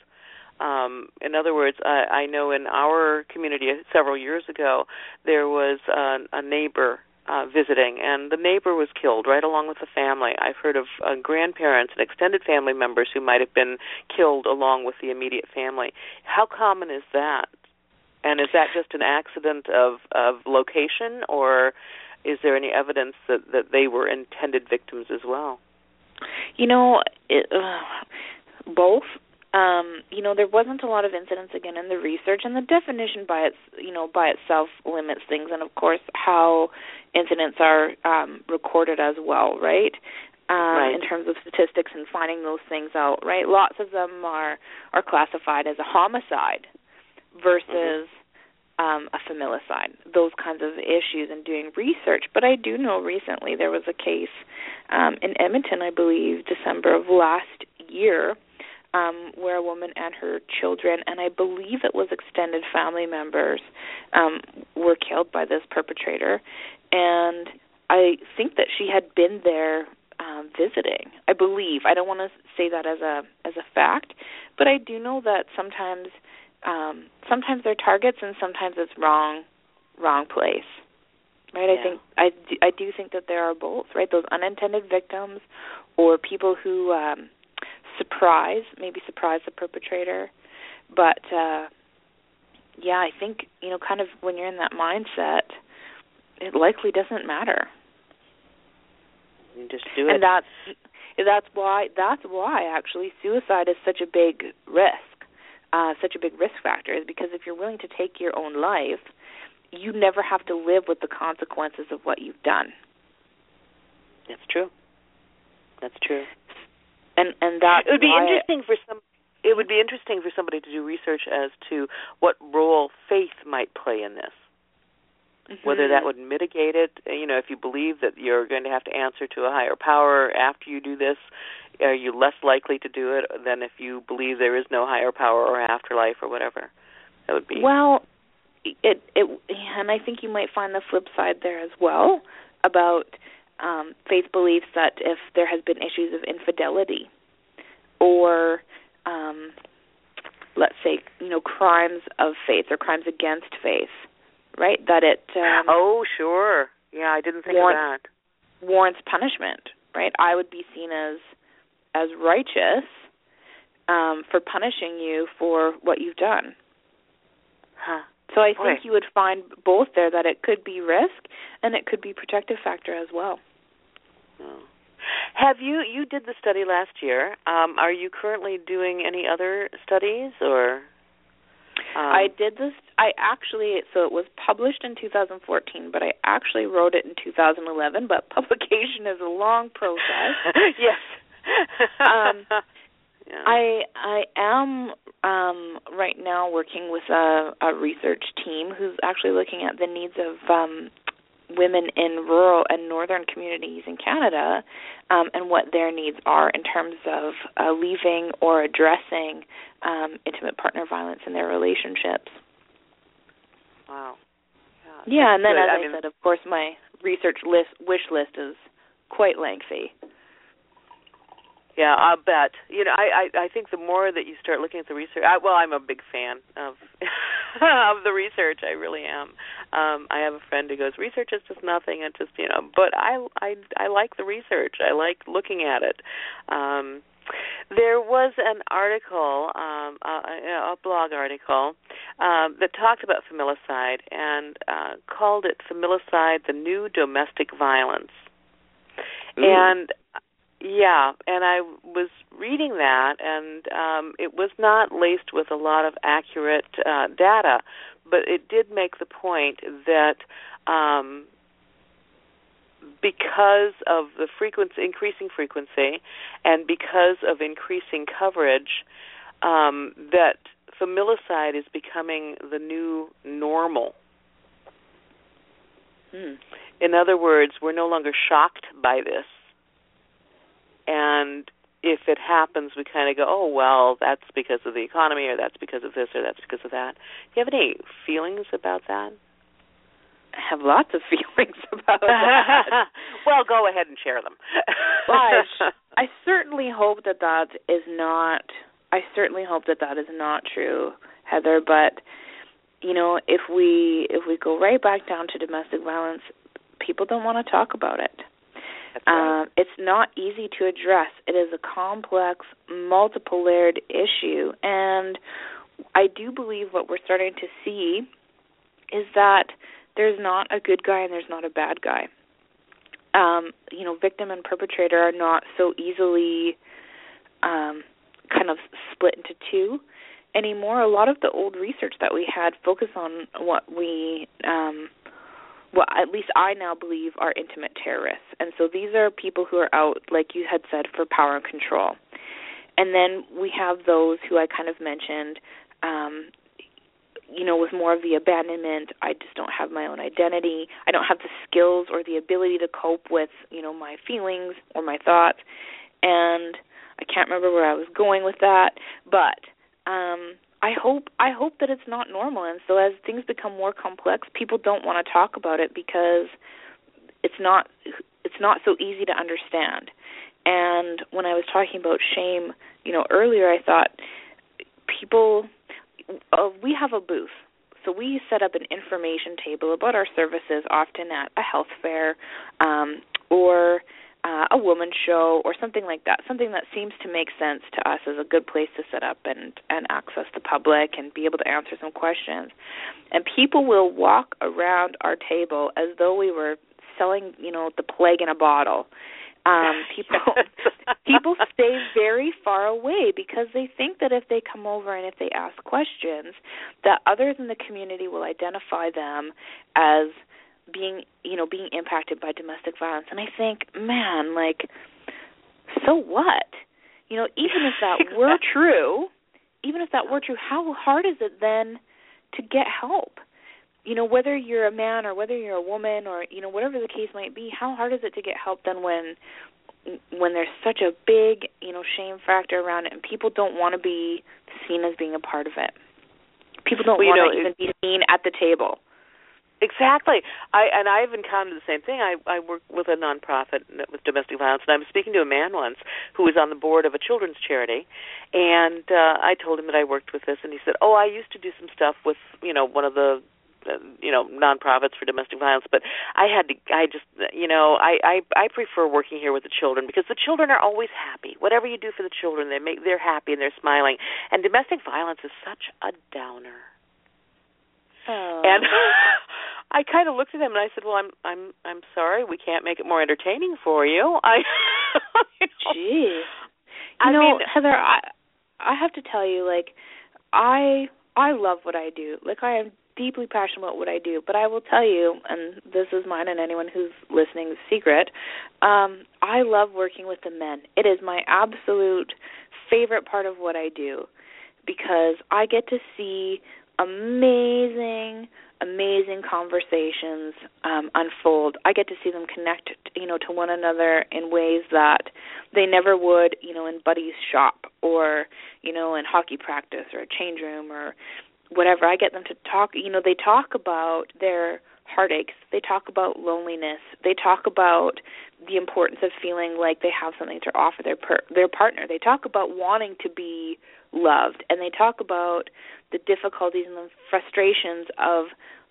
Um, in other words, I, I know in our community several years ago there was a, a neighbor uh, visiting, and the neighbor was killed right along with the family. I've heard of uh, grandparents and extended family members who might have been killed along with the immediate family. How common is that? And is that just an accident of of location, or is there any evidence that that they were intended victims as well? You know, it, uh, both um, you know, there wasn't a lot of incidents again in the research, and the definition by its, you know, by itself limits things, and of course how incidents are um, recorded as well, right? Um, right. In terms of statistics and finding those things out, right? Lots of them are are classified as a homicide versus mm-hmm. um, a familicide. Those kinds of issues and doing research. But I do know recently there was a case um, in Edmonton, I believe, December of last year um, where a woman and her children, and I believe it was extended family members, um, were killed by this perpetrator. And I think that she had been there um, visiting. I believe. I don't want to say that as a as a fact, but I do know that sometimes um, sometimes they're targets and sometimes it's wrong wrong place. Right? Yeah. I think I do, I do think that there are both. Right? Those unintended victims or people who um, surprise, maybe surprise the perpetrator. But uh yeah, I think, you know, kind of when you're in that mindset, it likely doesn't matter. You just do it. And that's that's why that's why actually suicide is such a big risk. Uh such a big risk factor is because if you're willing to take your own life, you never have to live with the consequences of what you've done. That's true. That's true and and that it would be interesting for some it would be interesting for somebody to do research as to what role faith might play in this mm-hmm. whether that would mitigate it. You know, if you believe that you're going to have to answer to a higher power after you do this, are you less likely to do it than if you believe there is no higher power or afterlife or whatever? That would be well. It it and I think you might find the flip side there as well about um, faith beliefs that if there has been issues of infidelity or um, let's say you know crimes of faith or crimes against faith, right? That it um, oh sure yeah I didn't think warrants, of that warrants punishment, right? I would be seen as as righteous um, for punishing you for what you've done. Huh. So I Boy. think you would find both there that it could be risk and it could be protective factor as well. Oh. Have you you did the study last year? Um, are you currently doing any other studies or? Um, I did this. I actually so it was published in 2014, but I actually wrote it in 2011. But publication is a long process. yes. Um, yeah. I I am um, right now working with a, a research team who's actually looking at the needs of um, women in rural and northern communities in Canada um, and what their needs are in terms of uh, leaving or addressing um, intimate partner violence in their relationships. Wow. Yeah, yeah and then good. as I I, mean, said, of course, my research list wish list is quite lengthy. Yeah, I'll bet. You know, I, I I think the more that you start looking at the research, I, well, I'm a big fan of of the research. I really am. Um, I have a friend who goes, research is just nothing. It just you know, but I I I like the research. I like looking at it. Um, there was an article, um, a, a blog article, um, that talked about familicide and uh, called it "Familicide: The New Domestic Violence." Ooh. And yeah, and I was reading that, and um, it was not laced with a lot of accurate uh, data, but it did make the point that um, because of the frequency, increasing frequency, and because of increasing coverage, um, that familicide is becoming the new normal. Hmm. In other words, we're no longer shocked by this and if it happens, we kind of go, oh well, that's because of the economy, or that's because of this, or that's because of that. Do you have any feelings about that? I have lots of feelings about that. well, go ahead and share them. but I certainly hope that that is not. I certainly hope that that is not true, Heather. But you know, if we if we go right back down to domestic violence, people don't want to talk about it. Um, it's not easy to address. It is a complex, multiple layered issue. And I do believe what we're starting to see is that there's not a good guy and there's not a bad guy. Um, you know, victim and perpetrator are not so easily um, kind of split into two anymore. A lot of the old research that we had focused on what we um, well, at least I now believe are intimate terrorists. And so these are people who are out, like you had said, for power and control. And then we have those who I kind of mentioned, um, you know, with more of the abandonment. I just don't have my own identity. I don't have the skills or the ability to cope with, you know, my feelings or my thoughts. And I can't remember where I was going with that, but um I hope I hope that it's not normal and so as things become more complex people don't want to talk about it because it's not it's not so easy to understand. And when I was talking about shame, you know, earlier I thought people uh, we have a booth. So we set up an information table about our services often at a health fair um or uh, a woman show or something like that, something that seems to make sense to us as a good place to set up and and access the public and be able to answer some questions. And people will walk around our table as though we were selling, you know, the plague in a bottle. Um, people people stay very far away because they think that if they come over and if they ask questions, that others in the community will identify them as being you know being impacted by domestic violence. And i think man like so what? You know even if that were true even if that were true how hard is it then to get help? You know whether you're a man or whether you're a woman or you know whatever the case might be how hard is it to get help then when when there's such a big you know shame factor around it and people don't want to be seen as being a part of it? People don't well, want to even be seen at the table Exactly. I and I've encountered the same thing. I I work with a nonprofit with domestic violence, and I was speaking to a man once who was on the board of a children's charity, and uh, I told him that I worked with this, and he said, "Oh, I used to do some stuff with you know one of the uh, you know nonprofits for domestic violence but i had to i just you know i i i prefer working here with the children because the children are always happy whatever you do for the children they make they're happy and they're smiling and domestic violence is such a downer oh. and I kind of looked at him and I said, "Well, I'm I'm I'm sorry, we can't make it more entertaining for you." I, you know, Jeez. I you know, mean, Heather, I I have to tell you, like, I I love what I do. Like, I am deeply passionate about what I do. But I will tell you, and this is mine and anyone who's listening secret, um, I love working with the men. It is my absolute favorite part of what I do because I get to see amazing amazing conversations um, unfold. I get to see them connect, you know, to one another in ways that they never would, you know, in buddy's shop or, you know, in hockey practice or a change room or whatever. I get them to talk, you know, they talk about their heartaches. They talk about loneliness. They talk about the importance of feeling like they have something to offer their per- their partner. They talk about wanting to be loved and they talk about the difficulties and the frustrations of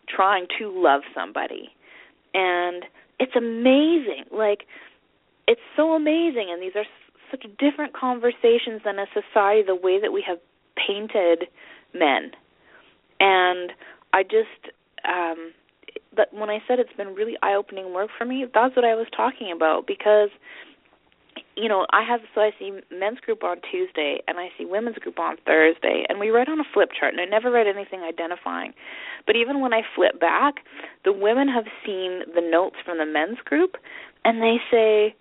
trying to love somebody. And it's amazing. Like it's so amazing and these are such different conversations than a society the way that we have painted men. And I just um but when I said it's been really eye-opening work for me, that's what I was talking about because you know, I have so I see men's group on Tuesday and I see women's group on Thursday and we write on a flip chart and I never read anything identifying. But even when I flip back, the women have seen the notes from the men's group and they say,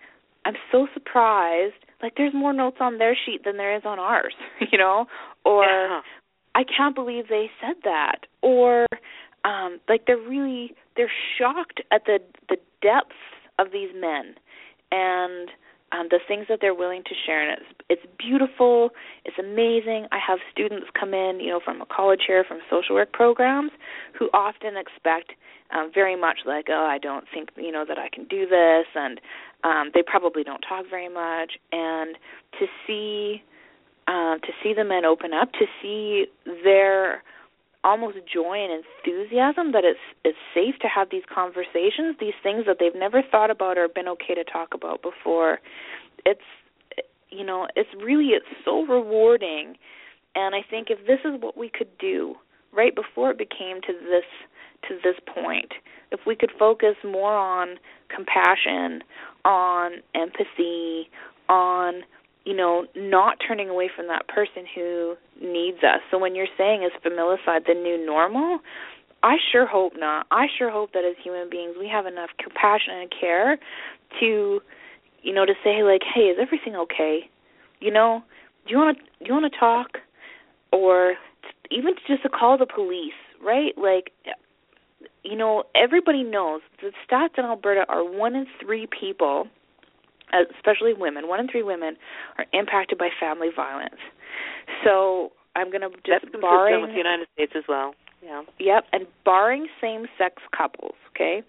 I'm so surprised. Like there's more notes on their sheet than there is on ours, you know? Or yeah. I can't believe they said that. Or um like they're really they're shocked at the the depth of these men and um, the things that they're willing to share, and it's it's beautiful. It's amazing. I have students come in, you know, from a college here, from social work programs, who often expect um, very much like, oh, I don't think you know that I can do this, and um, they probably don't talk very much. And to see uh, to see the men open up, to see their almost joy and enthusiasm that it's it's safe to have these conversations, these things that they've never thought about or been okay to talk about before. It's you know, it's really it's so rewarding and I think if this is what we could do right before it became to this to this point, if we could focus more on compassion, on empathy, on you know, not turning away from that person who needs us. So when you're saying is familicide the new normal, I sure hope not. I sure hope that as human beings we have enough compassion and care to, you know, to say like, hey, is everything okay? You know, do you want to do you want to talk, or even just to call the police, right? Like, you know, everybody knows the stats in Alberta are one in three people especially women, one in three women are impacted by family violence. So I'm going to just That's barring with the United States as well. Yeah. Yep, and barring same-sex couples, okay?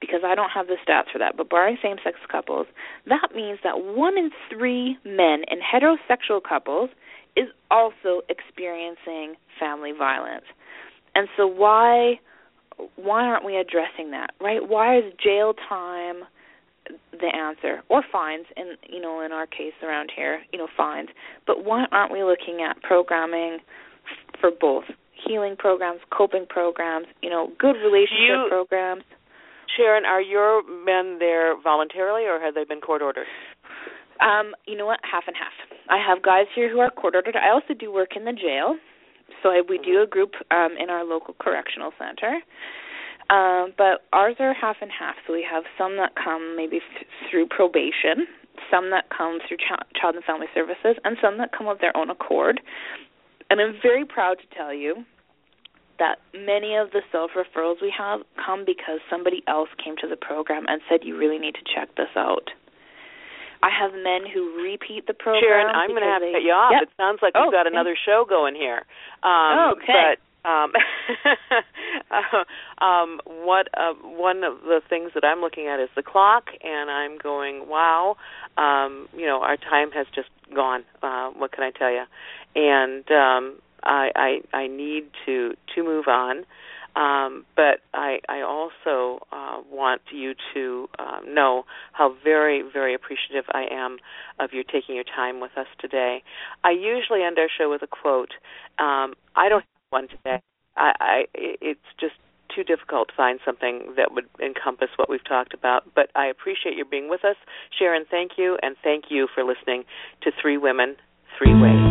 Because I don't have the stats for that, but barring same-sex couples, that means that one in three men in heterosexual couples is also experiencing family violence. And so why why aren't we addressing that, right? Why is jail time the answer or fines in you know in our case around here you know fines. But why aren't we looking at programming f- for both? Healing programs coping programs you know good relationship you, programs. Sharon are your men there voluntarily or have they been court ordered? Um you know what? Half and half. I have guys here who are court ordered. I also do work in the jail. So I, we do a group um in our local correctional center um, but ours are half and half. So we have some that come maybe f- through probation, some that come through ch- child and family services, and some that come of their own accord. And I'm very proud to tell you that many of the self referrals we have come because somebody else came to the program and said you really need to check this out. I have men who repeat the program. Sharon, I'm going to have they, to cut you off. Yep. It sounds like oh, we've got another show going here. Oh, Um, okay. But um, uh, um, what uh, one of the things that I'm looking at is the clock, and I'm going, wow, um, you know, our time has just gone. Uh, what can I tell you? And um, I, I I need to to move on. Um, but I, I also uh, want you to um, know how very, very appreciative I am of your taking your time with us today. I usually end our show with a quote. Um, I don't one today. I, I, it's just too difficult to find something that would encompass what we've talked about. But I appreciate your being with us, Sharon. Thank you, and thank you for listening to Three Women, Three Ways.